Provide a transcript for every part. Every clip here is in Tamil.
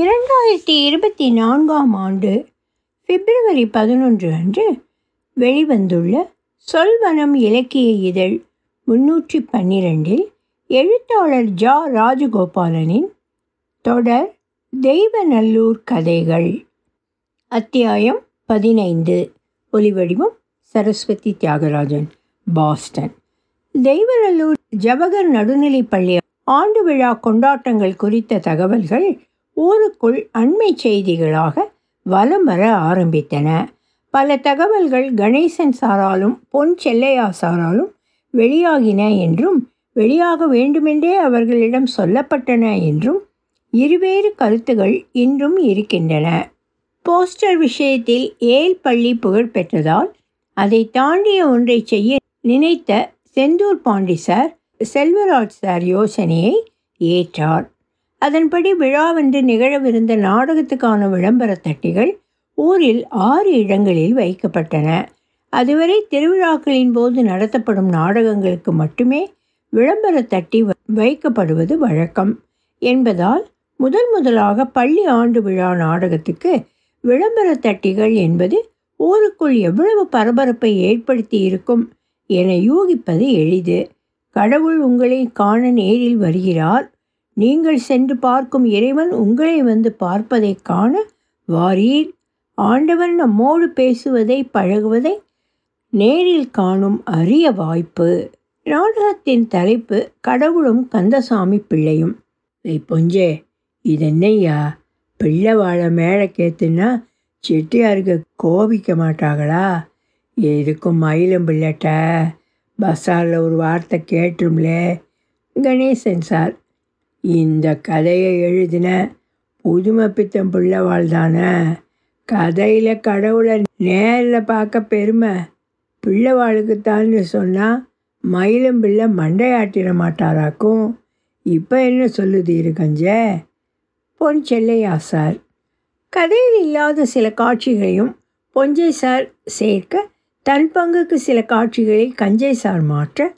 இரண்டாயிரத்தி இருபத்தி நான்காம் ஆண்டு பிப்ரவரி பதினொன்று அன்று வெளிவந்துள்ள சொல்வனம் இலக்கிய இதழ் முன்னூற்றி பன்னிரெண்டில் எழுத்தாளர் ஜா. ராஜகோபாலனின் தொடர் தெய்வநல்லூர் கதைகள். அத்தியாயம் பதினைந்து. ஒலிவடிவம் சரஸ்வதி தியாகராஜன் பாஸ்டன். தெய்வநல்லூர் ஜவஹர் நடுநிலைப்பள்ளி ஆண்டு விழா கொண்டாட்டங்கள் குறித்த தகவல்கள் ஊருக்குள் அண்மை செய்திகளாக வலம் வர ஆரம்பித்தன. பல தகவல்கள் கணேசன் சாராலும் பொன் செல்லையா சாராலும் வெளியாகின என்றும் வெளியாக வேண்டுமென்றே அவர்களிடம் சொல்லப்பட்டன என்றும் இருவேறு கருத்துகள் இன்றும் இருக்கின்றன. போஸ்டர் விஷயத்தில் ஏல் பள்ளி புகழ் பெற்றதால் அதை தாண்டிய ஒன்றை செய்ய நினைத்த செந்தூர் பாண்டி சார் செல்வராஜ் சார் யோசனையை ஏற்றார். அதன்படி விழாவென்று நிகழவிருந்த நாடகத்துக்கான விளம்பர தட்டிகள் ஊரில் ஆறு இடங்களில் வைக்கப்பட்டன. அதுவரை திருவிழாக்களின் போது நடத்தப்படும் நாடகங்களுக்கு மட்டுமே விளம்பரத் தட்டி வைக்கப்படுவது வழக்கம். என்பதால் முதன் முதலாக பள்ளி ஆண்டு விழா நாடகத்துக்கு விளம்பரத் தட்டிகள் என்பது ஊருக்குள் எவ்வளவு பரபரப்பை ஏற்படுத்தி இருக்கும் என யூகிப்பது எளிது. கடவுள் உங்களை காண நேரில் வருகிறார். நீங்கள் சென்று பார்க்கும் இறைவன் உங்களை வந்து பார்ப்பதை காண வாரீர். ஆண்டவன் நம்மோடு பேசுவதை பழகுவதை நேரில் காணும் அரிய வாய்ப்பு. நாடகத்தின் தலைப்பு கடவுளும் கந்தசாமி பிள்ளையும். ஏய் பொஞ்சே இதென்னையா? பிள்ளை வாழை மேலே கேத்துன்னா செட்டியாருக்கு கோபிக்க மாட்டாங்களா? எதுக்கும் மயிலும் பிள்ளைட்ட? பஸ்ஸாரில் ஒரு வார்த்தை கேட்டுரும்லே. கணேசன் சார் இந்த கதையை எழுதின புதுமை பித்தம் பிள்ளைவாள் தானே கதையில் கடவுளை நேரில் பார்க்க பெருமை. பிள்ளைவாளுக்குத்தான்னு சொன்னால் மயிலும் பிள்ளை மண்டையாட்டிட மாட்டாராக்கும். இப்போ என்ன சொல்லுது இருக்கஞ்ச பொன் செல்லையா சார்? கதையில் இல்லாத சில காட்சிகளையும் பொஞ்சை சார் சேர்க்க தன் பங்குக்கு சில காட்சிகளை கஞ்சை சார் மாற்ற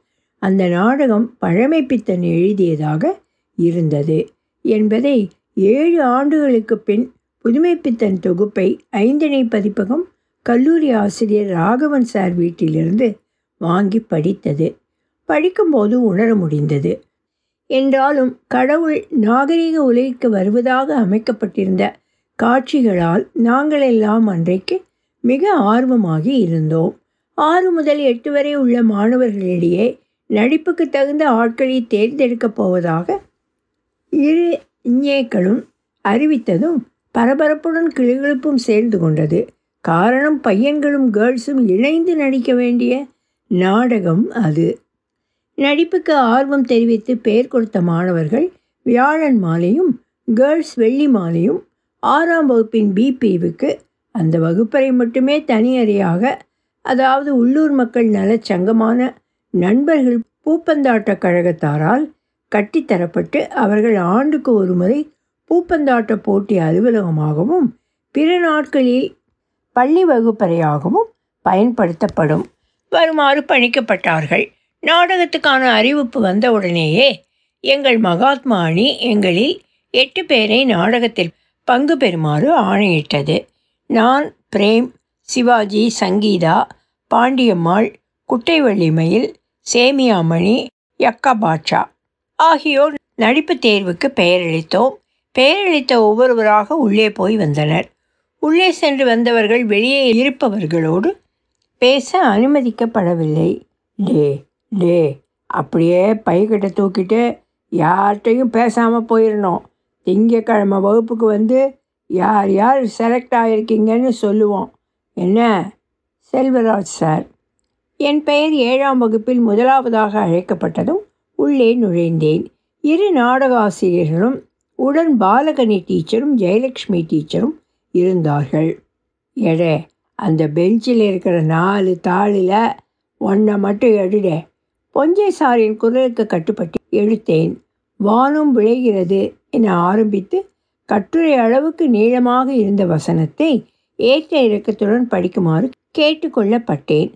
அந்த நாடகம் பழமை பித்தன் எழுதியதாக இருந்தது. என்பதை ஏழு ஆண்டுகளுக்கு பின் புதுமைப்பித்தன் தொகுப்பை ஐந்தனை பதிப்பகம் கல்லூரி ஆசிரியர் ராகவன் சார் வீட்டிலிருந்து வாங்கி படித்தது. படிக்கும்போது உணர முடிந்தது. என்றாலும் கடவுள் நாகரிக உலகிற்கு வருவதாக அமைக்கப்பட்டிருந்த காட்சிகளால் நாங்கள் எல்லாம் அன்றைக்கு மிக ஆர்வமாகி இருந்தோம். ஆறு முதல் எட்டு வரை உள்ள மாணவர்களிடையே நடிப்புக்கு தகுந்த ஆட்களை தேர்ந்தெடுக்கப் போவதாக இரு இஞ்ஞேக்களும் அறிவித்ததும் பரபரப்புடன் கிளுகிழுப்பும் சேர்ந்து கொண்டது. காரணம் பையன்களும் கேர்ள்ஸும் இணைந்து நடிக்க வேண்டிய நாடகம் அது. நடிப்புக்கு ஆர்வம் தெரிவித்து பெயர் கொடுத்த மாணவர்கள் வியாழன் மாலையும் கேர்ள்ஸ் வெள்ளி மாலையும் ஆறாம் வகுப்பின் பிபிவுக்கு அந்த வகுப்பறை மட்டுமே தனியறையாக அதாவது உள்ளூர் மக்கள் நலச்சங்கமான நண்பர்கள் பூப்பந்தாட்ட கழகத்தாரால் கட்டித்தரப்பட்டு அவர்கள் ஆண்டுக்கு ஒரு முறை பூப்பந்தாட்ட போட்டி அலுவலகமாகவும் பிற நாட்களில் பள்ளி வகுப்பறையாகவும் பயன்படுத்தப்படும். வருமாறு பணிக்கப்பட்டார்கள். நாடகத்துக்கான அறிவிப்பு வந்தவுடனேயே எங்கள் மகாத்மா அணி எங்களில் எட்டு பேரை நாடகத்தில் பங்கு பெறுமாறு ஆணையிட்டது. நான் பிரேம் சிவாஜி சங்கீதா பாண்டியம்மாள் குட்டைவள்ளிமயில் சேமியாமணி யக்கா பாட்சா ஆகியோர் நடிப்பு தேர்வுக்கு பெயரளித்தோம். பெயரளித்த ஒவ்வொருவராக உள்ளே போய் வந்தனர். உள்ளே சென்று வந்தவர்கள் வெளியே இருப்பவர்களோடு பேச அனுமதிக்கப்படவில்லை. டே டே அப்படியே பைக்கிட்ட தூக்கிட்டு யார்கிட்டையும் பேசாமல் போயிடணும் திங்கக்கிழமை வகுப்புக்கு வந்து யார் யார் செலக்ட் ஆகிருக்கீங்கன்னு சொல்லுவோம். என்ன? செல்வராஜ் சார். என் பெயர் ஏழாம் வகுப்பில் முதலாவதாக அழைக்கப்பட்டதும் உள்ளே நுழைந்தேன். இரு நாடக ஆசிரியர்களும் உடன் பாலகனி டீச்சரும் ஜெயலக்ஷ்மி டீச்சரும் இருந்தார்கள். எடே அந்த பெஞ்சில் இருக்கிற நாலு தாளில் ஒன்றை மட்டும் எடுடே. பொஞ்சை சாரின் குரலுக்கு கட்டுப்பட்டு எடுத்தேன் வானும் விளைகிறது என ஆரம்பித்து கட்டுரை அளவுக்கு நீளமாக இருந்த வசனத்தை ஏற்ற இறக்கத்துடன் படிக்குமாறு கேட்டுக்கொள்ளப்பட்டேன்.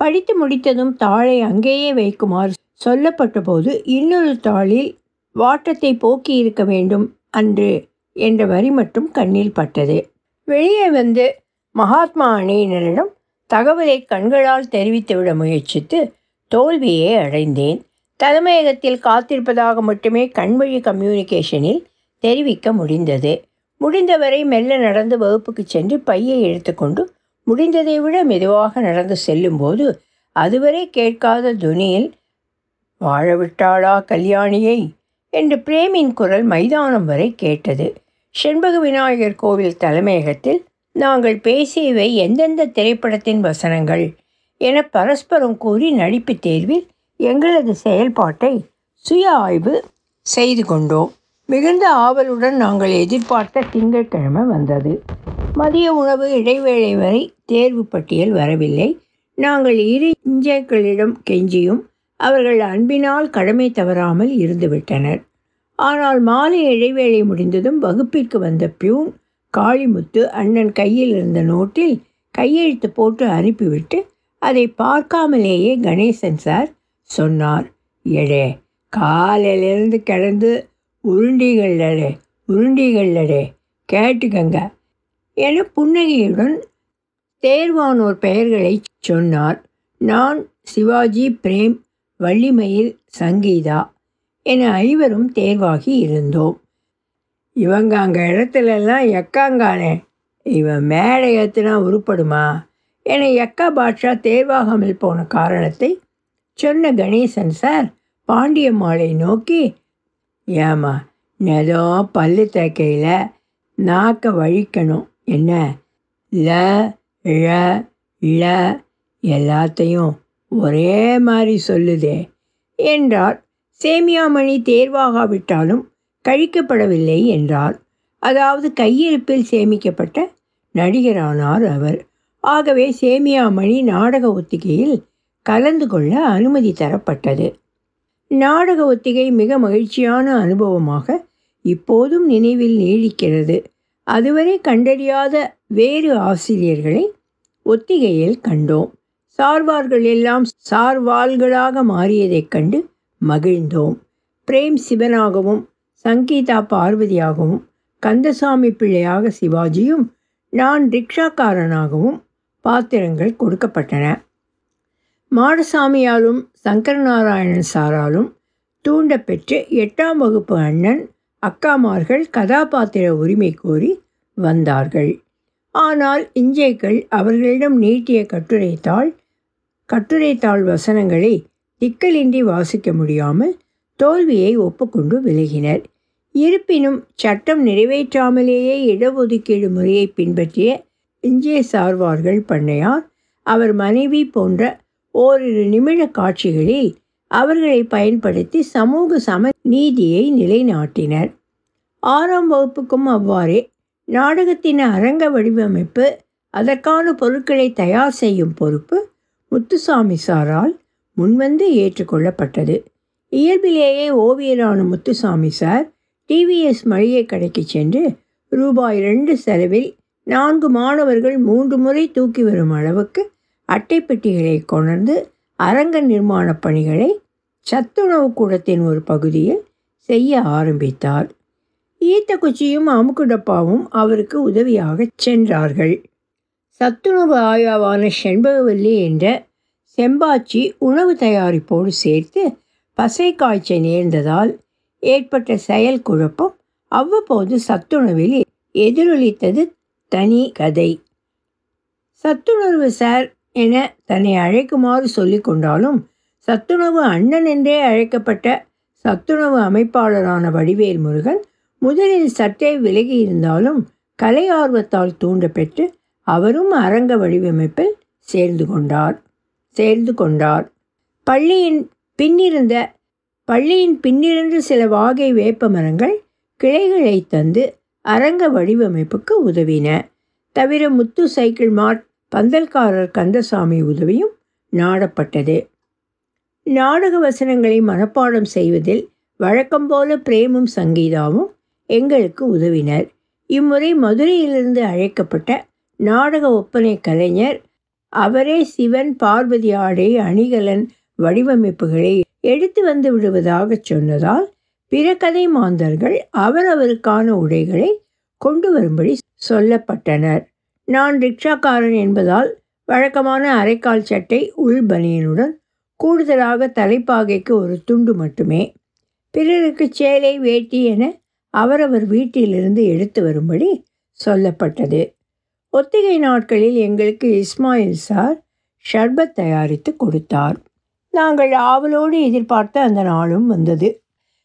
படித்து முடித்ததும் தாளை அங்கேயே வைக்குமாறு சொல்லப்பட்ட போது இன்னொரு தாளில் வாட்டத்தை போக்கி இருக்க வேண்டும் அன்று என்ற வரி மட்டும் கண்ணில் பட்டது. வெளியே வந்து மகாத்மா அணியினரிடம் தகவலை கண்களால் தெரிவித்துவிட முயற்சித்து தோல்வியை அடைந்தேன். தலைமையகத்தில் காத்திருப்பதாக மட்டுமே கண்வழி கம்யூனிகேஷனில் தெரிவிக்க முடிந்தது. முடிந்தவரை மெல்ல நடந்து வகுப்புக்கு சென்று பையை எடுத்துக்கொண்டு முடிந்ததை விட மெதுவாக நடந்து செல்லும்போது அதுவரை கேட்காத துனியில் வாழவிட்டாளா கல்யாணியை? என்று பிரேமின் குரல் மைதானம் வரை கேட்டது. செண்பக விநாயகர் கோவில் தலைமையகத்தில் நாங்கள் பேசியவை எந்தெந்த திரைப்படத்தின் வசனங்கள் என பரஸ்பரம் கூறி நடிப்பு தேர்வில் எங்களது செயல்பாட்டை சுய ஆய்வு செய்து கொண்டோம். மிகுந்த ஆவலுடன் நாங்கள் எதிர்பார்த்த திங்கட்கிழமை வந்தது. மதிய உணவு இடைவேளை வரை தேர்வு பட்டியல் வரவில்லை. நாங்கள் இரு இஞ்சைகளிடம் கெஞ்சியும் அவர்கள் அன்பினால் கடமை தவறாமல் இருந்துவிட்டனர். ஆனால் மாலை இடைவேளை முடிந்ததும் வகுப்பிற்கு வந்த பியூன் காளிமுத்து அண்ணன் கையில் இருந்த நோட்டில் கையெழுத்து போட்டு அனுப்பிவிட்டு அதை பார்க்காமலேயே கணேசன் சார் சொன்னார். எடே காலையிலேருந்து கிடந்து உருண்டிகளடே உருண்டிகளடே கேட்டுக்கங்க என புன்னகையுடன் தேர்வானோர் பெயர்களை சொன்னார். நான் சிவாஜி பிரேம் வள்ளிமயில் சங்கீதா என ஐவரும் தேர்வாகி இருந்தோம். இவங்க அங்கே இடத்துலலாம் எக்காங்கானே இவன் மேடை ஏற்றுனா உருப்படுமா? என எக்கா பாட்ஷா தேர்வாகாமல் போன காரணத்தை சொன்ன கணேசன் சார் பாண்டியம்மாளை நோக்கி ஏமா நெதம் பல்லு தேக்கையில் நாக்க வழிக்கணும். என்ன? ல ழ ல எல்லாத்தையும் ஒரே மாதிரி சொல்லுதே. என்றார். சேமியாமணி தேர்வாகாவிட்டாலும் கழிக்கப்படவில்லை என்றார். அதாவது கையிருப்பில் சேமிக்கப்பட்ட நடிகரானார் அவர். ஆகவே சேமியாமணி நாடக ஒத்திகையில் கலந்து கொள்ள அனுமதி தரப்பட்டது. நாடக ஒத்திகை மிக மகிழ்ச்சியான அனுபவமாக இப்போதும் நினைவில் நீடிக்கிறது. அதுவரை கண்டறியாத வேறு ஆசிரியர்களை ஒத்திகையில் கண்டோம். சார்வார்கள் எல்லாம் சார்வாள்களாக மாறியதைக் கண்டு மகிழ்ந்தோம். பிரேம் சிவனாகவும் சங்கீதா பார்வதியாகவும் கந்தசாமி பிள்ளையாக சிவாஜியும் நான் ரிக்ஷாக்காரனாகவும் பாத்திரங்கள் கொடுக்கப்பட்டன. மாடசாமியாலும் சங்கரநாராயணன் சாராலும் தூண்டப்பெற்று எட்டாம் வகுப்பு அண்ணன் அக்காமார்கள் கதாபாத்திர உரிமை கோரி வந்தார்கள். ஆனால் இஞ்சைகள் அவர்களிடம் நீட்டிய கட்டுரைத்தாள் கட்டுரைத்தாள் வசனங்களை திக்கலின்றி வாசிக்க முடியாமல் தோல்வியை ஒப்புக்கொண்டு விலகினர். இருப்பினும் சட்டம் நிறைவேற்றாமலேயே இடஒதுக்கீடு முறையை பின்பற்றிய இஞ்சே சார்வார்கள் பண்ணையார் அவர் மனைவி போன்ற ஓரிரு நிமிட காட்சிகளில் அவர்களை பயன்படுத்தி சமூக சம நீதியை நிலைநாட்டினர். ஆறாம் வகுப்புக்கும் அவ்வாறே நாடகத்தின் அரங்க வடிவமைப்பு அதற்கான பொருட்களை தயார் செய்யும் பொறுப்பு முத்துசாமி சாரால் முன்வந்து ஏற்றுக்கொள்ளப்பட்டது. இயல்பிலேயே ஓவியரான முத்துசாமி சார் டிவிஎஸ் மளிகை கடைக்கு சென்று ரூபாய் ரெண்டு செலவில் நான்கு மாணவர்கள் மூன்று முறை தூக்கி வரும் அளவுக்கு அட்டைப்பெட்டிகளை கொணர்ந்து அரங்க நிர்மாணப் பணிகளை சத்துணவு கூடத்தின் ஒரு பகுதியில் செய்ய ஆரம்பித்தார். ஈத்த குச்சியும் அமுக்கு டப்பாவும் அவருக்கு உதவியாக சென்றார்கள். சத்துணவு ஆயாவான செண்பகவல்லி என்ற செம்பாச்சி உணவு தயாரிப்போடு சேர்த்து பசை காய்ச்ச நேர்ந்ததால் ஏற்பட்ட செயல் குழப்பம் அவ்வப்போது சத்துணவில் எதிரொலித்தது தனி கதை. சத்துணர்வு சார் என தன்னை அழைக்குமாறு சொல்லி கொண்டாலும் சத்துணவு அண்ணன் என்றே அழைக்கப்பட்ட சத்துணவு அமைப்பாளரான வடிவேல் முருகன் முதலில் சற்றே விலகி இருந்தாலும் கலை ஆர்வத்தால் தூண்டப்பெற்று அவரும் அரங்க வடிவமைப்பில் சேர்ந்து கொண்டார். சேர்ந்து கொண்டார். பள்ளியின் பின்னிருந்த பள்ளியின் பின்னிருந்து சில வாகை வேப்ப மரங்கள் கிளைகளை தந்து அரங்க வடிவமைப்புக்கு உதவின. தவிர முத்து சைக்கிள் மார்ட் பந்தல்காரர் கந்தசாமி உதவியும் நாடப்பட்டது. நாடக வசனங்களை மனப்பாடம் செய்வதில் வழக்கம் போல பிரேமும் சங்கீதாவும் எங்களுக்கு உதவினர். இம்முறை மதுரையிலிருந்து அழைக்கப்பட்ட நாடக ஒப்பனை கலைஞர் அவரே சிவன் பார்வதி ஆடை அணிகலன் வடிவமைப்புகளை எடுத்து வந்து விடுவதாக சொன்னதால் பிற கதை மாந்தர்கள் அவரவருக்கான உடைகளை கொண்டு வரும்படி சொல்லப்பட்டனர். நான் ரிக்ஷாக்காரன் என்பதால் வழக்கமான அரைக்கால் சட்டை உள் பனியனுடன் கூடுதலாக தலைப்பாகைக்கு ஒரு துண்டு மட்டுமே. பிறருக்கு சேலை வேட்டி என அவரவர் வீட்டிலிருந்து எடுத்து வரும்படி சொல்லப்பட்டது. ஒத்திகை நாட்களில் எங்களுக்கு இஸ்மாயில் சார் ஷர்பத் தயாரித்து கொடுத்தார். நாங்கள் ஆவலோடு எதிர்பார்த்த அந்த நாளும் வந்தது.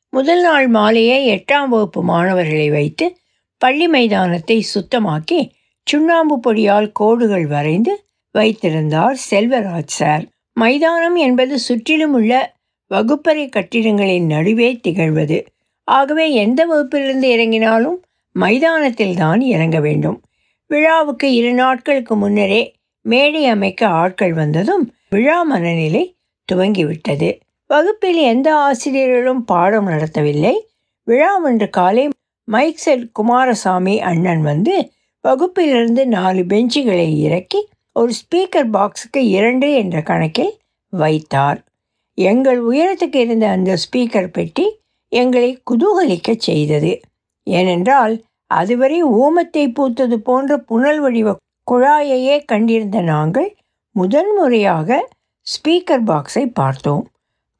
முதல் நாள் மாலையே எட்டாம் வகுப்பு மாணவர்களை வைத்து பள்ளி மைதானத்தை சுத்தமாக்கி சுண்ணாம்பு பொடியால் கோடுகள் வரைந்து வைத்திருந்தார் செல்வராஜ் சார். மைதானம் என்பது சுற்றிலும் உள்ள வகுப்பறை கட்டிடங்களின் நடுவே திகழ்வது. ஆகவே எந்த வகுப்பிலிருந்து இறங்கினாலும் மைதானத்தில் தான் இறங்க வேண்டும். விழாவுக்கு இரு நாட்களுக்கு முன்னரே மேடை அமைக்க ஆட்கள் வந்ததும் விழா மனநிலை துவங்கிவிட்டது. வகுப்பில் எந்த ஆசிரியர்களும் பாடம் நடத்தவில்லை. விழா ஒன்று காலை மைக் செட் குமாரசாமி அண்ணன் வந்து வகுப்பிலிருந்து நாலு பெஞ்சுகளை இறக்கி ஒரு ஸ்பீக்கர் பாக்ஸுக்கு இரண்டு என்ற கணக்கில் வைத்தார். எங்கள் உயரத்துக்கு இருந்த அந்த ஸ்பீக்கர் பெட்டி எங்களை குதூகலிக்க செய்தது. ஏனென்றால் அதுவரை ஊமத்தை பூத்தது போன்ற புனல் வடிவ குழாயையே கண்டிருந்த நாங்கள் முதன் முறையாக ஸ்பீக்கர் பாக்ஸை பார்த்தோம்.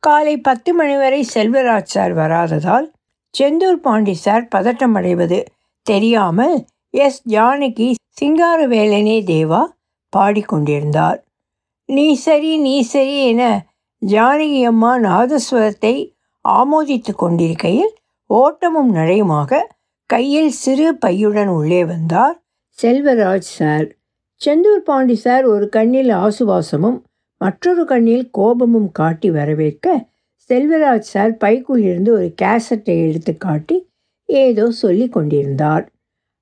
காலை பத்து மணி வரை செல்வராஜ் சார் வராததால் செந்தூர் பாண்டி சார் பதட்டம் அடைவது தெரியாமல் எஸ் ஜானகி சிங்காரவேலனே தேவா பாடிக்கொண்டிருந்தார். நீ சரி நீ சரி என ஜானகி அம்மா நாதஸ்வரத்தை ஆமோதித்து கொண்டிருக்கையில் ஓட்டமும் நடையுமாக கையில் சிறு பையுடன் உள்ளே வந்தார். செல்வராஜ் சார். செந்தூர் பாண்டி சார் ஒரு கண்ணில் ஆசுவாசமும் மற்றொரு கண்ணில் கோபமும் காட்டி வரவேற்க செல்வராஜ் சார் பைக்குள் இருந்து ஒரு கேசட்டை எடுத்து காட்டி ஏதோ சொல்லி கொண்டிருந்தார்.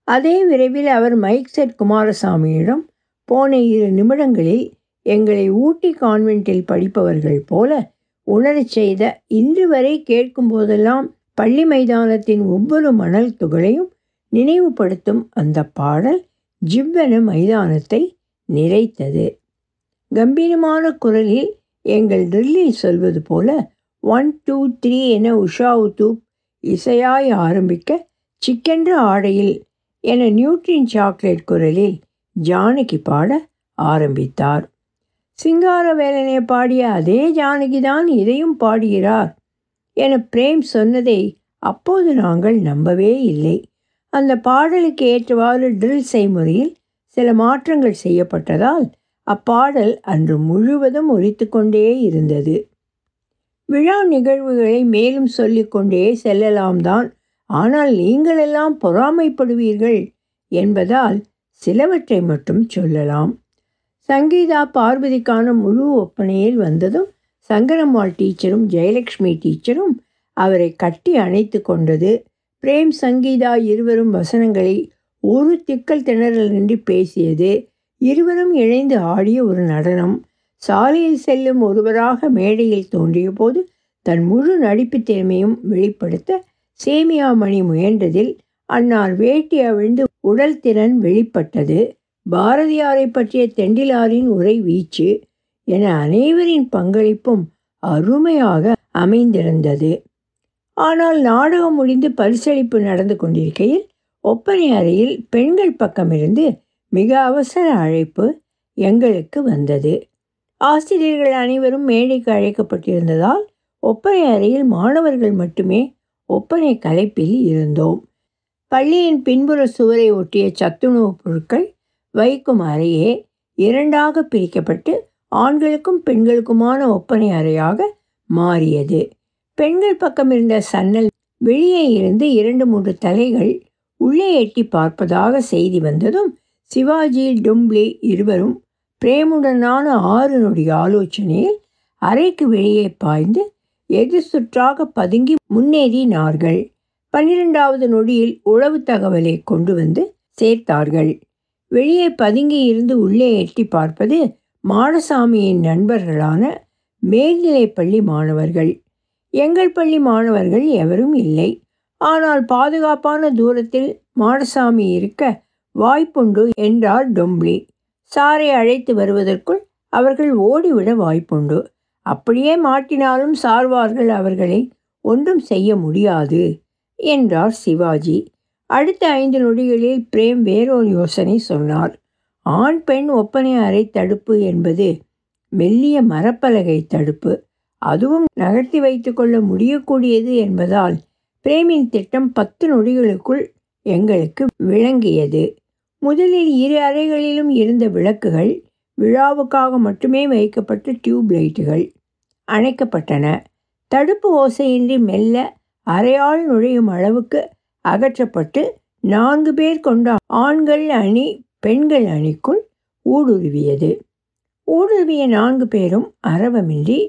அதே விரைவில் அவர் மைக் செட் குமாரசாமியிடம் போன இரு நிமிடங்களில் எங்களை ஊட்டி கான்வென்ட்டில் படிப்பவர்கள் போல உணரச் செய்த இன்று வரை கேட்கும் போதெல்லாம் பள்ளி மைதானத்தின் ஒவ்வொரு மணல் துகளையும் நினைவுபடுத்தும் அந்த பாடல் ஜிவ்வென மைதானத்தை நிறைத்தது. கம்பீரமான குரலில் எங்கள் ட்ரில்லில் சொல்வது போல ஒன் டூ த்ரீ என உஷா உத்தூப் இசையாய் ஆரம்பிக்க சிக்கென்ற ஆடையில் என நியூட்ரின் சாக்லேட் குரலில் ஜானகி பாட ஆரம்பித்தார். சிங்கார வேலனை பாடிய அதே ஜானகி தான் இதையும் பாடுகிறார். என பிரேம் சொன்னதை அப்போது நாங்கள் நம்பவே இல்லை. அந்த பாடலுக்கு ஏற்றவாறு ட்ரில் செய்முறையில் சில மாற்றங்கள் செய்யப்பட்டதால் அப்பாடல் அன்று முழுவதும் ஒலித்து கொண்டே இருந்தது. விழா நிகழ்வுகளை மேலும் சொல்லிக்கொண்டே செல்லலாம் தான். ஆனால் நீங்களெல்லாம் பொறாமைப்படுவீர்கள் என்பதால் சிலவற்றை மட்டும் சொல்லலாம். சங்கீதா பார்வதிக்கான முழு ஒப்பனையில் வந்ததும் சங்கரம்மாள் டீச்சரும் ஜெயலக்ஷ்மி டீச்சரும் அவரை கட்டி அணைத்து கொண்டது. பிரேம் சங்கீதா இருவரும் வசனங்களை ஒரு திக்கல் திணறல் நின்று பேசியது. இருவரும் இணைந்து ஆடிய ஒரு நடனம். சாலையில் செல்லும் ஒருவராக மேடையில் தோன்றிய போது தன் முழு நடிப்பு திறமையும் வெளிப்படுத்த சேமியா மணி முயன்றதில் அன்னார் வேட்டி அவிழ்ந்து உடல் திறன் வெளிப்பட்டது. பாரதியாரை பற்றிய தெண்டிலாரின் உரை வீச்சு என அனைவரின் பங்களிப்பும் அருமையாக அமைந்திருந்தது. ஆனால் நாடகம் முடிந்து பரிசளிப்பு நடந்து கொண்டிருக்கையில் ஒப்பனை அறையில் பெண்கள் பக்கமிருந்து மிக அவசர அழைப்பு எங்களுக்கு வந்தது. ஆசிரியர்கள் அனைவரும் மேடைக்கு அழைக்கப்பட்டிருந்ததால் ஒப்பனை அறையில் மாணவர்கள் மட்டுமே ஒப்பனை கலைப்பில் இருந்தோம். பள்ளியின் பின்புற சுவரை ஒட்டிய சத்துணவுப் பொருட்கள் வைக்கும் அறையே இரண்டாக பிரிக்கப்பட்டு ஆண்களுக்கும் பெண்களுக்குமான ஒப்பனை அறையாக மாறியது. பெண்கள் பக்கம் இருந்த சன்னல் வெளியே இருந்து இரண்டு மூன்று தலைகள் உள்ளே எட்டி பார்ப்பதாக செய்தி வந்ததும் சிவாஜி டும்ப்ளி இருவரும் பிரேமுடனான ஆறு நொடி ஆலோசனையில் அறைக்கு வெளியே பாய்ந்து எதிர் சுற்றாக பதுங்கி முன்னேறினார்கள். பன்னிரெண்டாவது நொடியில் உளவு தகவலை கொண்டு வந்து சேர்த்தார்கள். வெளியே பதுங்கி இருந்து உள்ளே எட்டி பார்ப்பது மாடசாமியின் நண்பர்களான மேல்நிலைப்பள்ளி மாணவர்கள். எங்கள் பள்ளி மாணவர்கள் எவரும் இல்லை. ஆனால் பாதுகாப்பான தூரத்தில் மாடசாமி இருக்க வாய்ப்புண்டு என்றார் டொம்ப்ளி. சாரை அழைத்து வருவதற்குள் அவர்கள் ஓடிவிட வாய்ப்புண்டு. அப்படியே மாட்டினாலும் சார்வார்கள் அவர்களை ஒன்றும் செய்ய முடியாது என்றார் சிவாஜி. அடுத்த ஐந்து நொடிகளில் பிரேம் வேறொரு யோசனை சொன்னார். ஆண் பெண் ஒப்பனை அறை தடுப்பு என்பது மெல்லிய மரப்பலகை தடுப்பு. அதுவும் நகர்த்தி வைத்துக்கொள்ள முடியக்கூடியது என்பதால் பிரேமின் திட்டம் பத்து நொடிகளுக்குள் எங்களுக்கு விளங்கியது. முதலில் இரு அறைகளிலும் இருந்த விளக்குகள் விழாவுக்காக மட்டுமே வைக்கப்பட்ட டியூப் லைட்டுகள் அணைக்கப்பட்டன. தடுப்பு ஓசையின்றி மெல்ல அறையால் நுழையும் அளவுக்கு அகற்றப்பட்டு நான்கு பேர் கொண்ட ஆண்கள் அணி பெண்கள் அணிக்குள் ஊடுருவியது. ஊடுருவிய நான்கு பேரும் அரவமின்றி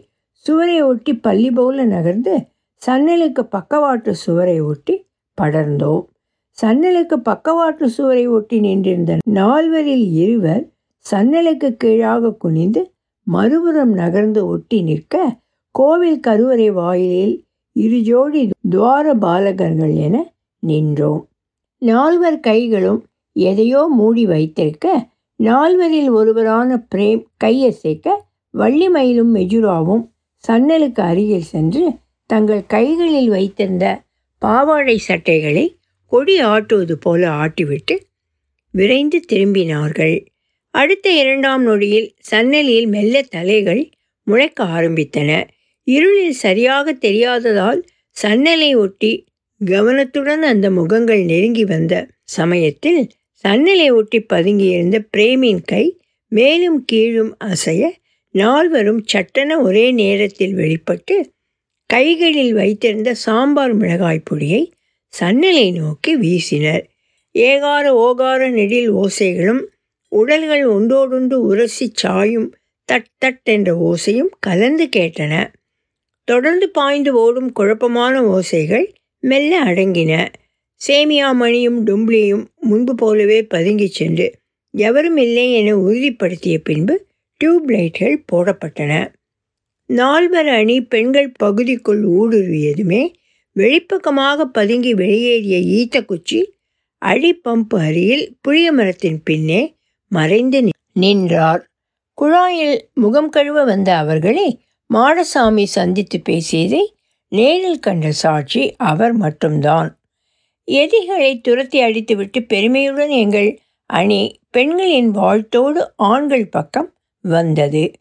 சுவரை ஒட்டி பள்ளி போல நகர்ந்து சன்னலுக்கு பக்கவாட்டு சுவரை ஒட்டி படர்ந்தோம். சன்னலுக்கு பக்கவாட்டு சுவரை ஒட்டி நின்றிருந்த நால்வரில் இருவர் சன்னலுக்கு கீழாக குனிந்து மறுபுறம் நகர்ந்து ஒட்டி நிற்க கோவில் கருவறை வாயிலில் இரு ஜோடி துவார பாலகர்கள் என நின்றோம். நால்வர் கைகளும் எதையோ மூடி வைத்திருக்க நால்வரில் ஒருவரான பிரேம் கையசைக்க வள்ளிமயிலும் மெஜுராவும் சன்னலுக்கு அருகில் சென்று தங்கள் கைகளில் வைத்திருந்த பாவாடை சட்டைகளை கொடி ஆட்டுவது போல ஆட்டிவிட்டு விரைந்து திரும்பினார்கள். அடுத்த இரண்டாம் நொடியில் சன்னலில் மெல்ல தலைகள் முளைக்க ஆரம்பித்தன. இருளில் சரியாக தெரியாததால் சன்னலை ஒட்டி கவனத்துடன் அந்த முகங்கள் நெருங்கி வந்த சமயத்தில் சன்னலை ஒட்டி பதுங்கியிருந்த பிரேமின் கை மேலும் கீழும் அசைய நால்வரும் சட்டென ஒரே நேரத்தில் வெளிப்பட்டு கைகளில் வைத்திருந்த சாம்பார் மிளகாய் பொடியை சன்னலை நோக்கி வீசினர். ஏகார ஓகார நெடில் ஓசைகளும் உடல்கள் ஒன்றோடொன்று உரசி சாயும் தட் தட் என்ற ஓசையும் கலந்து கேட்டன. தொடர்ந்து பாய்ந்து ஓடும் குழப்பமான ஓசைகள் மெல்ல அடங்கின. சேமியா மணியும் டும்ப்ளியும் முன்பு போலவே பதுங்கிச் சென்று எவரும் இல்லை என உறுதிப்படுத்திய பின்பு டியூப் லைட்கள் போடப்பட்டன. நால்வர் அணி பெண்கள் பகுதிக்குள் ஊடுருவியதுமே வெளிப்பக்கமாக பதுங்கி வெளியேறிய ஈத்த குச்சி அடி பம்பு அருகில் புளிய மரத்தின் பின்னே மறைந்து நின்றார். குழாயில் முகம் கழுவ வந்த அவர்களை மாடசாமி சந்தித்து பேசியதை நேரில் கண்ட சாட்சி அவர் மட்டும்தான். எதிகளை துரத்தி அடித்துவிட்டு பெருமையுடன் எங்கள் அணி பெண்களின் வாழ்த்தோடு ஆண்கள் பக்கம் வந்தது.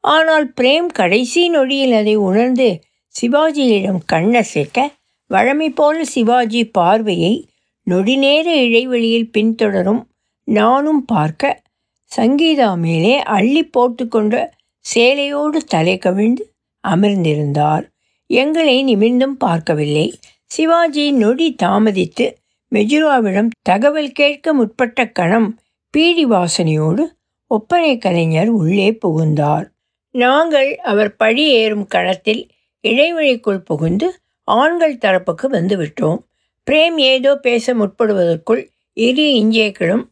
ஆனால் பிரேம் கடைசி நொடியில் அதை உணர்ந்து சிவாஜியிடம் கண்ணசைக்க வழமை போல சிவாஜி பார்வையை நொடிநேர இடைவெளியில் பின்தொடரும். நானும் பார்க்க. சங்கீதா மேலே அள்ளி போட்டுக்கொண்ட சேலையோடு தலை கவிழ்ந்து அமர்ந்திருந்தார். எங்களை நிமிர்ந்தும் பார்க்கவில்லை. சிவாஜி நொடி தாமதித்து மெஜுராவிடம் தகவல் கேட்க முற்பட்ட கணம் பீடி வாசனையோடு ஒப்பனை கலைஞர் உள்ளே புகுந்தார். நாங்கள் அவர் பழி ஏறும் கணத்தில் இடைவெளிக்குள் புகுந்து ஆண்கள் தரப்புக்கு வந்துவிட்டோம். பிரேம் ஏதோ பேச முற்படுவதற்குள் இரு இஞ்சேக்களும்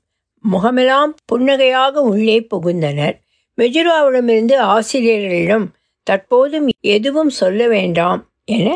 முகமெல்லாம் புன்னகையாக உள்ளே புகுந்தனர். மெஜுராவிடமிருந்து ஆசிரியர்களிடம் தற்போதும் எதுவும் சொல்ல வேண்டாம் என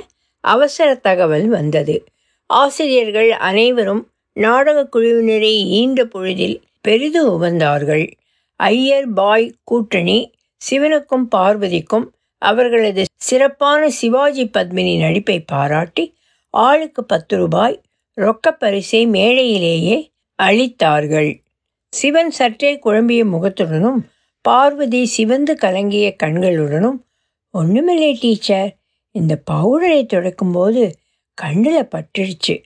அவசர தகவல் வந்தது. ஆசிரியர்கள் அனைவரும் நாடகக் குழுவினரை ஈன்ற பொழுதில் பெரிது உவந்தார்கள். ஐயர் பாய் கூட்டணி சிவனுக்கும் பார்வதிக்கும் அவர்களது சிறப்பான சிவாஜி பத்மினி நடிப்பை பாராட்டி ஆளுக்கு பத்து ரூபாய் ரொக்க பரிசை மேடையிலேயே அளித்தார்கள். சிவன் சற்றே குழம்பிய முகத்துடனும் பார்வதி சிவந்து கலங்கிய கண்களுடனும் ஒன்றுமில்லை டீச்சர் இந்த பவுடரை துடைக்கும்போது கண்ணில் பட்டுடுச்சு.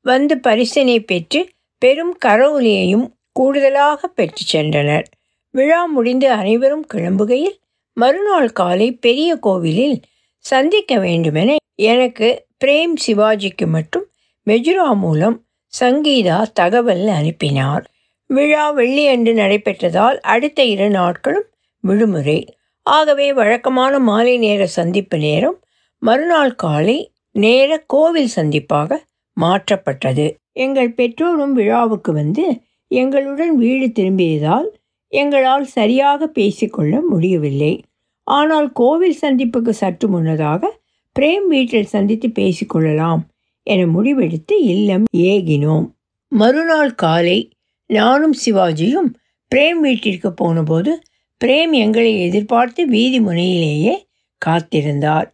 வந்து பரிசனை பெற்று பெரும் கரவுலியையும் கூடுதலாக பெற்று சென்றனர். விழா முடிந்து அனைவரும் கிளம்புகையில் மறுநாள் காலை பெரிய கோவிலில் சந்திக்க வேண்டுமென எனக்கு பிரேம் சிவாஜிக்கு மட்டும் மெஜுரா மூலம் சங்கீதா தகவல் அனுப்பினார். விழா வெள்ளியன்று நடைபெற்றதால் அடுத்த இரு நாட்களும் விடுமுறை. ஆகவே வழக்கமான மாலை நேர சந்திப்பு நேரம் மறுநாள் காலை நேர கோவில் சந்திப்பாக மாற்றப்பட்டது. எங்கள் பெற்றோரும் விழாவுக்கு வந்து எங்களுடன் வீடு திரும்பியதால் எங்களால் சரியாக பேசிக்கொள்ள முடியவில்லை. ஆனால் கோவில் சந்திப்புக்கு சற்று முன்னதாக பிரேம் வீட்டில் சந்தித்து பேசிக்கொள்ளலாம் என முடிவெடுத்து இல்லம் ஏகினோம். மறுநாள் காலை நானும் சிவாஜியும் பிரேம் வீட்டிற்கு போனபோது பிரேம் எங்களை எதிர்பார்த்து வீதி முனையிலேயே காத்திருந்தார்.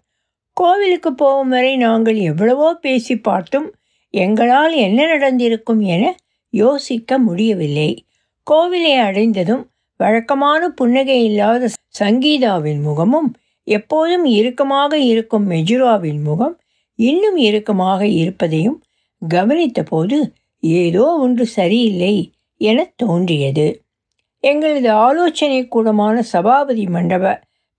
கோவிலுக்கு போகும் வரை நாங்கள் எவ்வளவோ பேசி பார்த்தும் எங்களால் என்ன நடந்திருக்கும் என யோசிக்க முடியவில்லை. கோவிலை அடைந்ததும் வழக்கமான புன்னகை இல்லாத சங்கீதாவின் முகமும் எப்போதும் இறுக்கமாக இருக்கும் மெஜுராவின் முகம் இன்னும் இறுக்கமாக இருப்பதையும் கவனித்தபோது ஏதோ ஒன்று சரியில்லை என தோன்றியது. எங்களது ஆலோசனை கூடமான சபாபதி மண்டப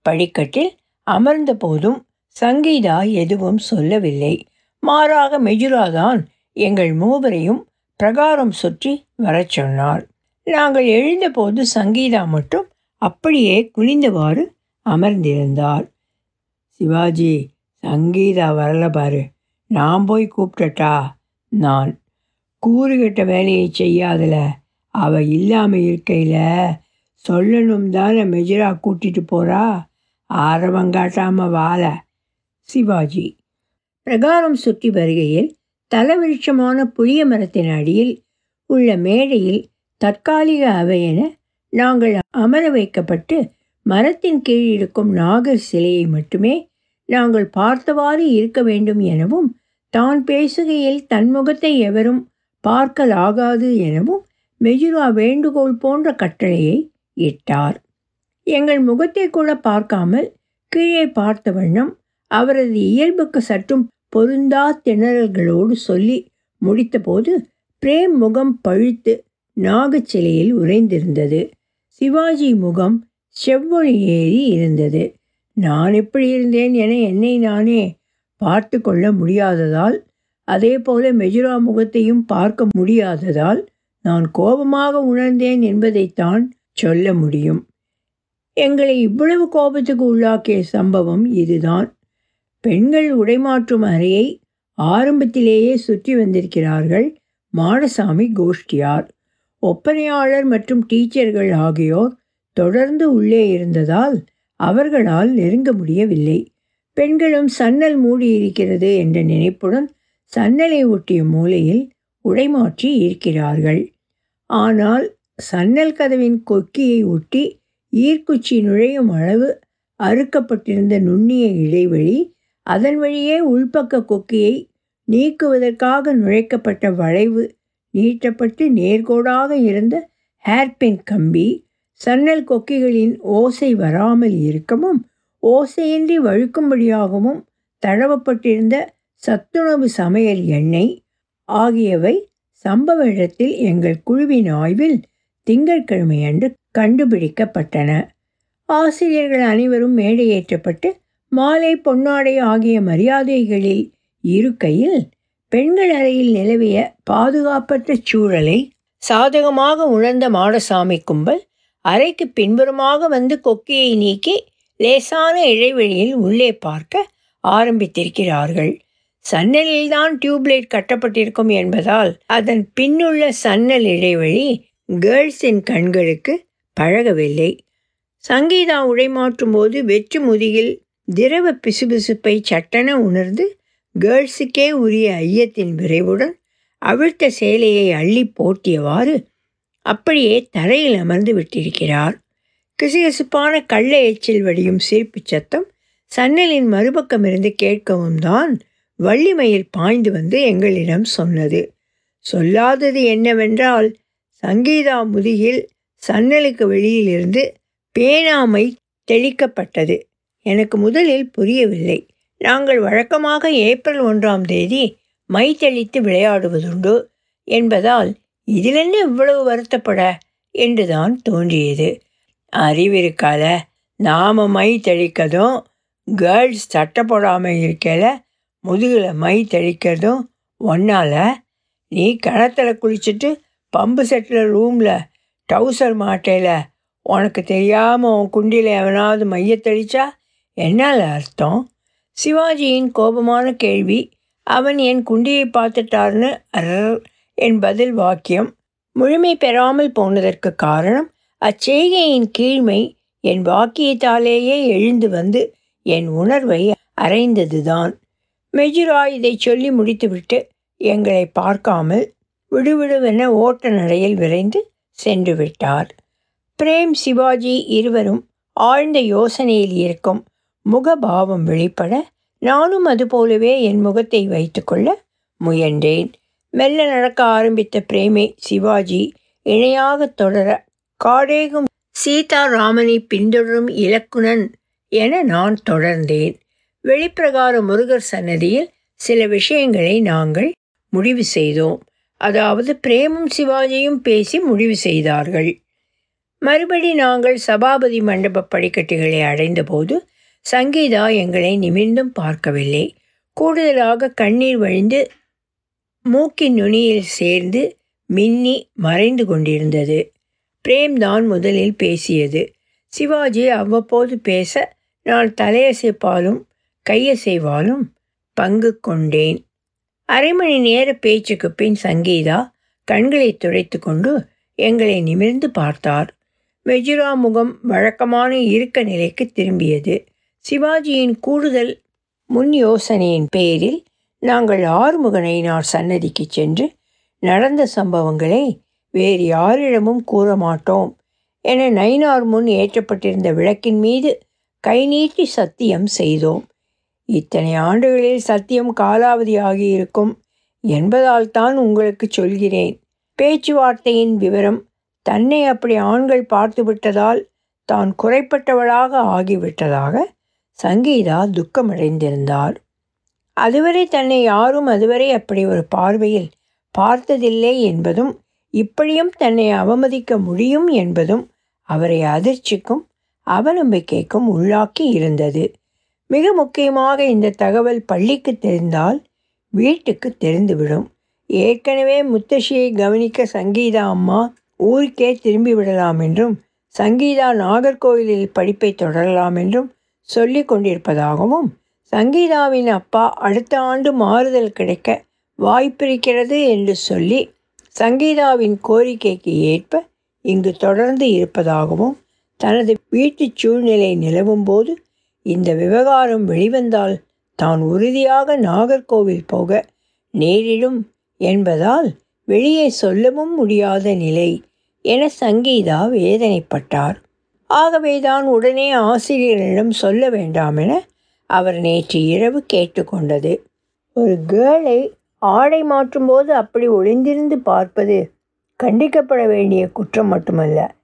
படிக்கட்டில் அமர்ந்த போதும் சங்கீதா எதுவும் சொல்லவில்லை. மாறாக மெஜுராதான் எங்கள் மூவரையும் பிரகாரம் சுற்றி வரச் சொன்னார் நாங்கள் எழுந்தபோது சங்கீதா மட்டும் அப்படியே குனிந்தவாறு அமர்ந்திருந்தார் சிவாஜி சங்கீதா வரல பாரு. நான் போய் கூப்பிட்டட்டா நான். கூறுகிட்ட வேலையை செய்யாதல. அவ இல்லாமல் இருக்கையில் சொல்லணும் தானே மெஜரா கூட்டிகிட்டு போகிறா ஆரவம் காட்டாம வாழ. சிவாஜி. பிரகாரம் சுற்றி வருகையில் தலவிருட்சமான புளிய மரத்தின் அடியில் உள்ள மேடையில் தற்காலிக அவை என நாங்கள் அமர வைக்கப்பட்டு மரத்தின் கீழ் இருக்கும் நாகர் சிலையை மட்டுமே நாங்கள் பார்த்தவாறு இருக்க வேண்டும் எனவும் தான் பேசுகையில் தன் முகத்தை எவரும் பார்க்கலாகாது எனவும் மெஜுரா வேண்டுகோள் போன்ற கட்டளையை இட்டார். எங்கள் முகத்தை கூட பார்க்காமல் கீழே பார்த்த வண்ணம் அவரது இயல்புக்கு சற்றும் பொருந்தா திணறல்களோடு சொல்லி முடித்தபோது பிரேம் முகம் பழுத்து நாகச்சிலையில் உறைந்திருந்தது. சிவாஜி முகம் செவ்வொளி ஏறி இருந்தது. நான் எப்படி இருந்தேன் என என்னை நானே பார்த்து கொள்ள முடியாததால் அதே போல மெஜுரா முகத்தையும் பார்க்க முடியாததால் நான் கோபமாக உணர்ந்தேன் என்பதைத்தான் சொல்ல முடியும். எங்களை இவ்வளவு கோபத்துக்கு உள்ளாக்கிய சம்பவம் இதுதான். பெண்கள் உடைமாற்றும் அறையை ஆரம்பத்திலேயே சுற்றி வந்திருக்கிறார்கள் மாடசாமி கோஷ்டியார். ஒப்பனையாளர் மற்றும் டீச்சர்கள் ஆகியோர் தொடர்ந்து உள்ளே இருந்ததால் அவர்களால் நெருங்க முடியவில்லை. பெண்களும் சன்னல் மூடியிருக்கிறது என்ற நினைப்புடன் சன்னலை ஒட்டிய மூலையில் உடைமாற்றி இருக்கிறார்கள். ஆனால் சன்னல் கதவின் கொக்கியை ஒட்டி ஈர்க்குச்சி நுழையும் அளவு அறுக்கப்பட்டிருந்த நுண்ணிய இடைவெளி அதன் வழியே உள்பக்க கொக்கியை நீக்குவதற்காக நுழைக்கப்பட்ட வளைவு நீட்டப்பட்டு நேர்கோடாக இருந்த ஹேர்பின் கம்பி சன்னல் கொக்கிகளின் ஓசை வராமல் இருக்கவும் ஓசையின்றி வழுக்கும்படியாகவும் தழவப்பட்டிருந்த சத்துணவு சமையல் எண்ணெய் ஆகியவை சம்பவ இடத்தில் எங்கள் குழுவின் ஆய்வில் திங்கட்கிழமையன்று கண்டுபிடிக்கப்பட்டன. ஆசிரியர்கள் அனைவரும் மேடையேற்றப்பட்டு மாலை பொன்னாடை ஆகிய மரியாதைகளில் இருக்கையில் பெண்கள் அறையில் நிலவிய பாதுகாப்பற்ற சூழலை சாதகமாக உணர்ந்த மாடசாமி கும்பல் அறைக்கு பின்புறமாக வந்து கொக்கியை நீக்கி லேசான இடைவெளியில் உள்ளே பார்க்க ஆரம்பித்திருக்கிறார்கள். சன்னலில்தான் டியூப்லைட் கட்டப்பட்டிருக்கும் என்பதால் அதன் பின்னுள்ள சன்னல் இடைவெளி கேர்ள்ஸின் கண்களுக்கு பழகவில்லை. சங்கீதா உடைமாற்றும் போது வெற்று முதுகில் திரவ பிசுபிசுப்பை சட்டென உணர்ந்து கேர்ள்ஸுக்கே உரிய ஐயத்தின் விரைவுடன் அவிழ்த்த சேலையை அள்ளி போட்டியவாறு அப்படியே தரையில் அமர்ந்து விட்டிருக்கிறார். கிசுகிசுப்பான கள்ள எச்சில் வடியும் சிரிப்பு சத்தம் சன்னலின் மறுபக்கமிருந்து கேட்கவும் தான் வள்ளிமயில் பாய்ந்து வந்து எங்களிடம் சொன்னது. சொல்லாதது என்னவென்றால் சங்கீதா முதுகில் சன்னலுக்கு வெளியிலிருந்து பேனாமை தெளிக்கப்பட்டது. எனக்கு முதலில் புரியவில்லை. நாங்கள் வழக்கமாக ஏப்ரல் ஒன்றாம் தேதி மை தெளித்து விளையாடுவதுண்டு என்பதால் இதிலென்ன இவ்வளவு வருத்தப்பட? என்றுதான் தோன்றியது. அறிவிருக்கால நாம் மை தெளிக்கதும் கேர்ள்ஸ் சட்டை போடாமல் இருக்கல முதுகில் மை தெளிக்கிறதும் ஒன்றால் நீ கிணத்துல குளிச்சுட்டு பம்பு செட்டில் ரூமில் டவுசர் மாட்டையில் உனக்கு தெரியாமல் உன் குண்டியில் எவனாவது மைய தெளிச்சா என்னால் அர்த்தம்? சிவாஜியின் கோபமான கேள்வி அவன் என் குண்டியை பார்த்துட்டார்னு அர் என் பதில் வாக்கியம். முழுமை பெறாமல் போனதற்கு காரணம் அச்செய்கையின் கீழ்மை என் வாக்கியத்தாலேயே எழுந்து வந்து என் உணர்வை அறைந்ததுதான் மெஜுரா இதை சொல்லி முடித்துவிட்டு எங்களை பார்க்காமல் விடுவிடுவென ஓட்ட நடையில் விரைந்து சென்று விட்டார் பிரேம் சிவாஜி இருவரும் ஆழ்ந்த யோசனையில் இருக்கும் முகபாவம் வெளிப்பட நானும் அதுபோலவே என் முகத்தை வைத்துக்கொள்ள முயன்றேன். மெல்ல நடக்க ஆரம்பித்த பிரேமை சிவாஜி இணையாக தொடர காடேகும் சீதாராமனை பின்தொடரும் இலக்குனன் என நான் தொடர்ந்தேன். வெளிப்பிரகார முருகர் சன்னதியில் சில விஷயங்களை நாங்கள் முடிவு செய்தோம். அதாவது பிரேமும் சிவாஜியும் பேசி முடிவு செய்தார்கள். மறுபடி நாங்கள் சபாபதி மண்டப படிக்கட்டுகளை அடைந்தபோது சங்கீதா எங்களை நிமிர்ந்தும் பார்க்கவில்லை. கூடுதலாக கண்ணீர் வழிந்து மூக்கின் நுனியில் சேர்ந்து மின்னி மறைந்து கொண்டிருந்தது. பிரேம் தான் முதலில் பேசியது. சிவாஜி அவ்வப்போது பேச நான் தலையசைப்பாலும் கையசைவாலும் பங்கு கொண்டேன். அரை மணி நேர பேச்சுக்கு பின் சங்கீதா கண்களை துடைத்து கொண்டு எங்களை நிமிர்ந்து பார்த்தார். மெஜுரா முகம் வழக்கமான இருக்க நிலைக்கு திரும்பியது. சிவாஜியின் கூடுதல் முன் யோசனையின் பேரில் நாங்கள் ஆறுமுகனையினார் சன்னதிக்கு சென்று நடந்த சம்பவங்களை வேறு யாரிடமும் கூற மாட்டோம் என நைனார் முன் ஏற்றப்பட்டிருந்த விளக்கின் மீது கை நீட்டி சத்தியம் செய்தோம். இத்தனை ஆண்டுகளில் சத்தியம் காலாவதி ஆகியிருக்கும் என்பதால் தான் உங்களுக்கு சொல்கிறேன். பேச்சுவார்த்தையின் விவரம் தன்னை அப்படி ஆண்கள் பார்த்துவிட்டதால் தான் குறைப்பட்டவளாக ஆகிவிட்டதாக சங்கீதா துக்கமடைந்திருந்தார் அதுவரை தன்னை யாரும் அதுவரை அப்படி ஒரு பார்வையில் பார்த்ததில்லை என்பதும் இப்படியும் தன்னை அவமதிக்க முடியும் என்பதும் அவரை அதிர்ச்சிக்கும் அவநம்பிக்கைக்கும் உள்ளாக்கி இருந்தது. மிக முக்கியமாக இந்த தகவல் பள்ளிக்கு தெரிந்தால் வீட்டுக்கு தெரிந்துவிடும். ஏற்கனவே முத்தശ്ശியை கவனிக்க சங்கீதா அம்மா ஊருக்கே திரும்பி விடலாம் என்றும் சங்கீதா நாகர்கோவிலில் படிப்பை தொடரலாம் என்றும் சொல்லிக் கொண்டிருப்பதாகவும் சங்கீதாவின் அப்பா அடுத்த ஆண்டு மாறுதல் கிடைக்க வாய்ப்பிருக்கிறது என்று சொல்லி சங்கீதாவின் கோரிக்கைக்கு ஏற்ப இங்கு தொடர்ந்து இருப்பதாகவும் தனது வீட்டு சூழ்நிலை நிலவும் போது இந்த விவகாரம் வெளிவந்தால் தான் உறுதியாக நாகர்கோவில் போக நேரிடும் என்பதால் வெளியே சொல்லவும் முடியாத நிலை என சங்கீதா வேதனைப்பட்டார். ஆகவேதான் உடனே ஆசிரியரிடம் சொல்ல வேண்டாம் என அவர் நேற்று இரவு கேட்டுக்கொண்டது. ஒரு கேர்ளை ஆடை மாற்றும்போது அப்படி ஒளிந்திருந்து பார்ப்பது கண்டிக்கப்பட வேண்டிய குற்றம் மட்டுமல்ல.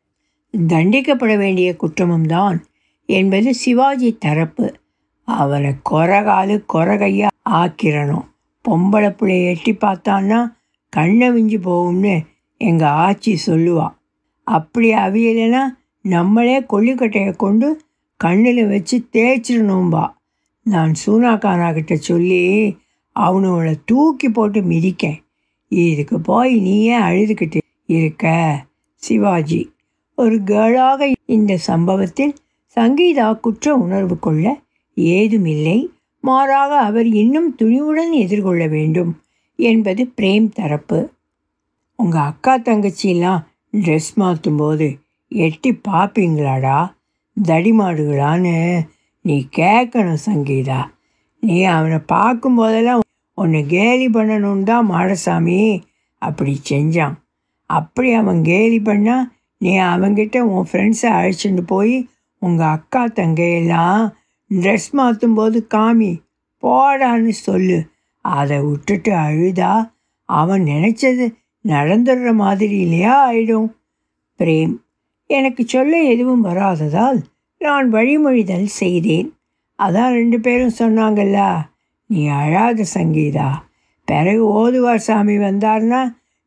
தண்டிக்கப்பட வேண்டிய குற்றமும் தான் என்பது சிவாஜி தரப்பு. அவனை கொரகாலு கொரகையா ஆக்கிரணும். பொம்பளை பிள்ளைய எட்டி பார்த்தான்னா கண்ணை விஞ்சு போகும்னு எங்கள் ஆச்சி சொல்லுவா. அப்படி அவியலைன்னா நம்மளே கொல்லிக்கட்டையை கொண்டு கண்ணில் வச்சு தேய்ச்சிடணும்பா. நான் சூனாக்கானாக்கிட்ட சொல்லி அவனுங்களை தூக்கி போட்டு மிதிக்கேன். இதுக்கு போய் நீயே அழுதுகிட்டு இருக்க? சிவாஜி ஒரு கேர்ளாக இந்த சம்பவத்தில் சங்கீதா குற்ற உணர்வு கொள்ள ஏதுமில்லை. மாறாக அவர் இன்னும் துணிவுடன் எதிர்கொள்ள வேண்டும் என்பது பிரேம் தரப்பு. உங்கள் அக்கா தங்கச்சியெல்லாம் ட்ரெஸ் மாற்றும் போது எட்டி பார்ப்பீங்களாடா தடிமாடுகளான்னு. நீ கேட்கணும் சங்கீதா. நீ அவனை பார்க்கும்போதெல்லாம் உன்னை கேலி பண்ணணும்னு தான் மாடசாமி அப்படி செஞ்சான். அப்படி அவன் கேலி பண்ணால் நீ அவங்கிட்ட உன் ஃப்ரெண்ட்ஸை அழைச்சிட்டு போய் உங்கள் அக்கா தங்கையெல்லாம் ட்ரெஸ் மாற்றும் போது காமி போடான்னு சொல்லு. அதை விட்டுட்டு அழுதா? அவன் நினச்சது நடந்துடுற மாதிரி இல்லையா ஆயிடும். பிரேம் எனக்கு சொல்ல எதுவும் வராததால் நான் வழிமொழிதல் செய்தேன். அதான் ரெண்டு பேரும் சொன்னாங்கல்ல நீ அழாத சங்கீதா. பிறகு ஓதுவார் சாமி வந்தார்னா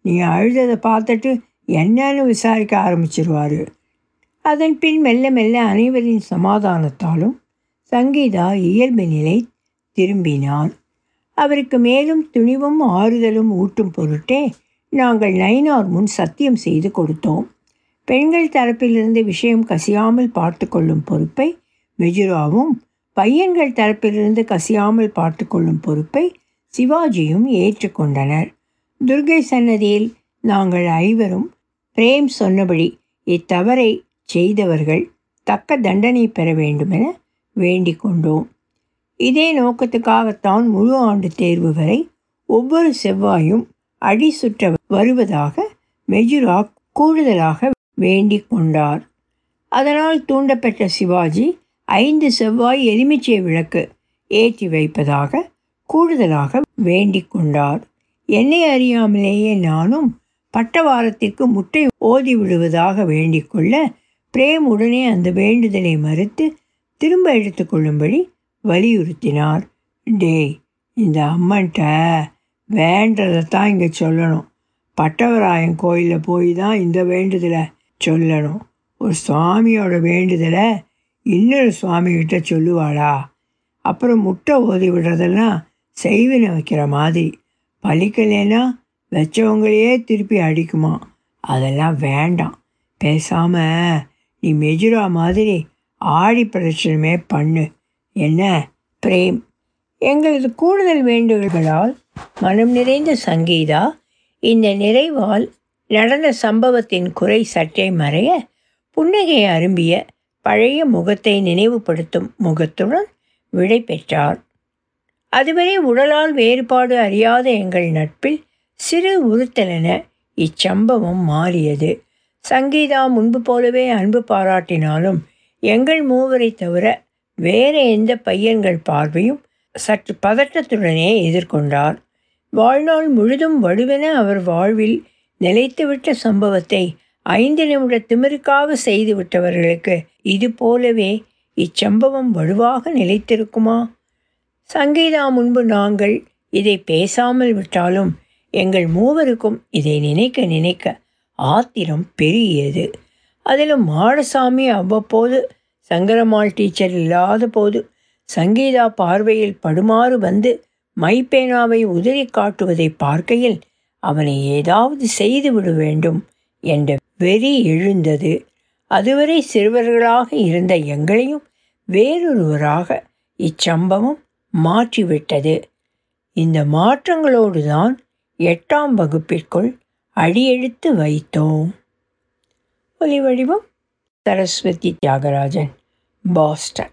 நீ அழுததை பார்த்துட்டு என்னன்னு விசாரிக்க ஆரம்பிச்சிருவார். அதன் பின் மெல்ல மெல்ல அனைவரின் சமாதானத்தாலும் சங்கீதா இயல்பு நிலை திரும்பினான் அவருக்கு மேலும் துணிவும் ஆறுதலும் ஊட்டும் பொருட்டே நாங்கள் நைனார் முன் சத்தியம் செய்து கொடுத்தோம். பெண்கள் தரப்பிலிருந்து விஷயம் கசியாமல் பார்த்து கொள்ளும் பொறுப்பை மெஜுராவும் பையன்கள் தரப்பிலிருந்து கசியாமல் பார்த்து கொள்ளும் பொறுப்பை சிவாஜியும் ஏற்றுக்கொண்டனர் துர்கை சன்னதியில் நாங்கள் ஐவரும் பிரேம் சொன்னபடி இத்தவறை செய்தவர்கள் தக்க தண்டனை பெற வேண்டுமென வேண்டிக் கொண்டோம். இதே நோக்கத்துக்காகத்தான் முழு ஆண்டு தேர்வு வரை ஒவ்வொரு செவ்வாயும் அடி சுற்ற வருவதாக மெஜுரா கூடுதலாக வேண்டிக் கொண்டார் அதனால் தூண்டப்பட்ட சிவாஜி ஐந்து செவ்வாய் எலுமிச்சை விளக்கு ஏற்றி வைப்பதாக கூடுதலாக வேண்டிக் கொண்டார் என்னை அறியாமலேயே நானும் பட்டவாரத்திற்கு முட்டை ஓதி விடுவதாக வேண்டிக்கொள்ள பிரேம் உடனே அந்த வேண்டுதலை மறுத்து திரும்ப எடுத்துக்கொள்ளும்படி வலியுறுத்தினார். டேய் இந்த அம்மன்ட்ட வேண்டதை தான் இங்கே சொல்லணும். பட்டவராயன் கோயிலில் போய் தான் இந்த வேண்டுதலை சொல்லணும். ஒரு சுவாமியோட வேண்டுதலை இன்னொரு சுவாமிகிட்ட சொல்லுவாளா? அப்புறம் முட்டை ஓதி விடுறதெல்லாம் செய்வினை வைக்கிற மாதிரி. பழிக்கலைன்னா வச்சவங்களையே திருப்பி அடிக்குமா? அதெல்லாம் வேண்டாம். பேசாமல் நீ மெஜுரா மாதிரி ஆடி பிரதட்சணமே பண்ணு. என்ன? பிரேம். எங்களது கூடுதல் வேண்டுகோள்களால் மனம் நிறைந்த சங்கீதா இந்த நிறைவால் நடந்த சம்பவத்தின் குறை சற்றே மறைய புன்னகையை அரும்பிய பழைய முகத்தை நினைவுபடுத்தும் முகத்துடன் விடை பெற்றார். அதுவரை உடலால் வேறுபாடு அறியாத எங்கள் நட்பில் சிறு உறுத்தலென இச்சம்பவம் மாறியது. சங்கீதா முன்பு போலவே அன்பு பாராட்டினாலும் எங்கள் மூவரை தவிர வேற எந்த பையன்கள் பார்வையும் சற்று பதட்டத்துடனே எதிர்கொண்டார். வாழ்நாள் முழுதும் வடுவென அவர் வாழ்வில் நிலைத்துவிட்ட சம்பவத்தை ஐந்து நிமிட திமிருக்காக செய்துவிட்டவர்களுக்கு இது போலவே இச்சம்பவம் வலுவாக நிலைத்திருக்குமா? சங்கீதா முன்பு நாங்கள் இதை பேசாமல் விட்டாலும் எங்கள் மூவருக்கும் இதை நினைக்க நினைக்க ஆத்திரம் பெருகியது. அதிலும் மாடசாமி அவ்வப்போது சங்கரம்மாள் டீச்சர் இல்லாத போது சங்கீதா பார்வையில் படுமாறு வந்து மைப்பேனாவை உதறி காட்டுவதை பார்க்கையில் அவனை ஏதாவது செய்துவிட வேண்டும் என்ற வெறி எழுந்தது. அதுவரை சிறுவர்களாக இருந்த எங்களையும் வேறொருவராக இச்சம்பவம் மாற்றிவிட்டது. இந்த மாற்றங்களோடு தான் எட்டாம் வகுப்பிற்குள் அடியெடுத்து வைத்தோம். ஒலி வடிவம் சரஸ்வதி தியாகராஜன் பாஸ்டன்.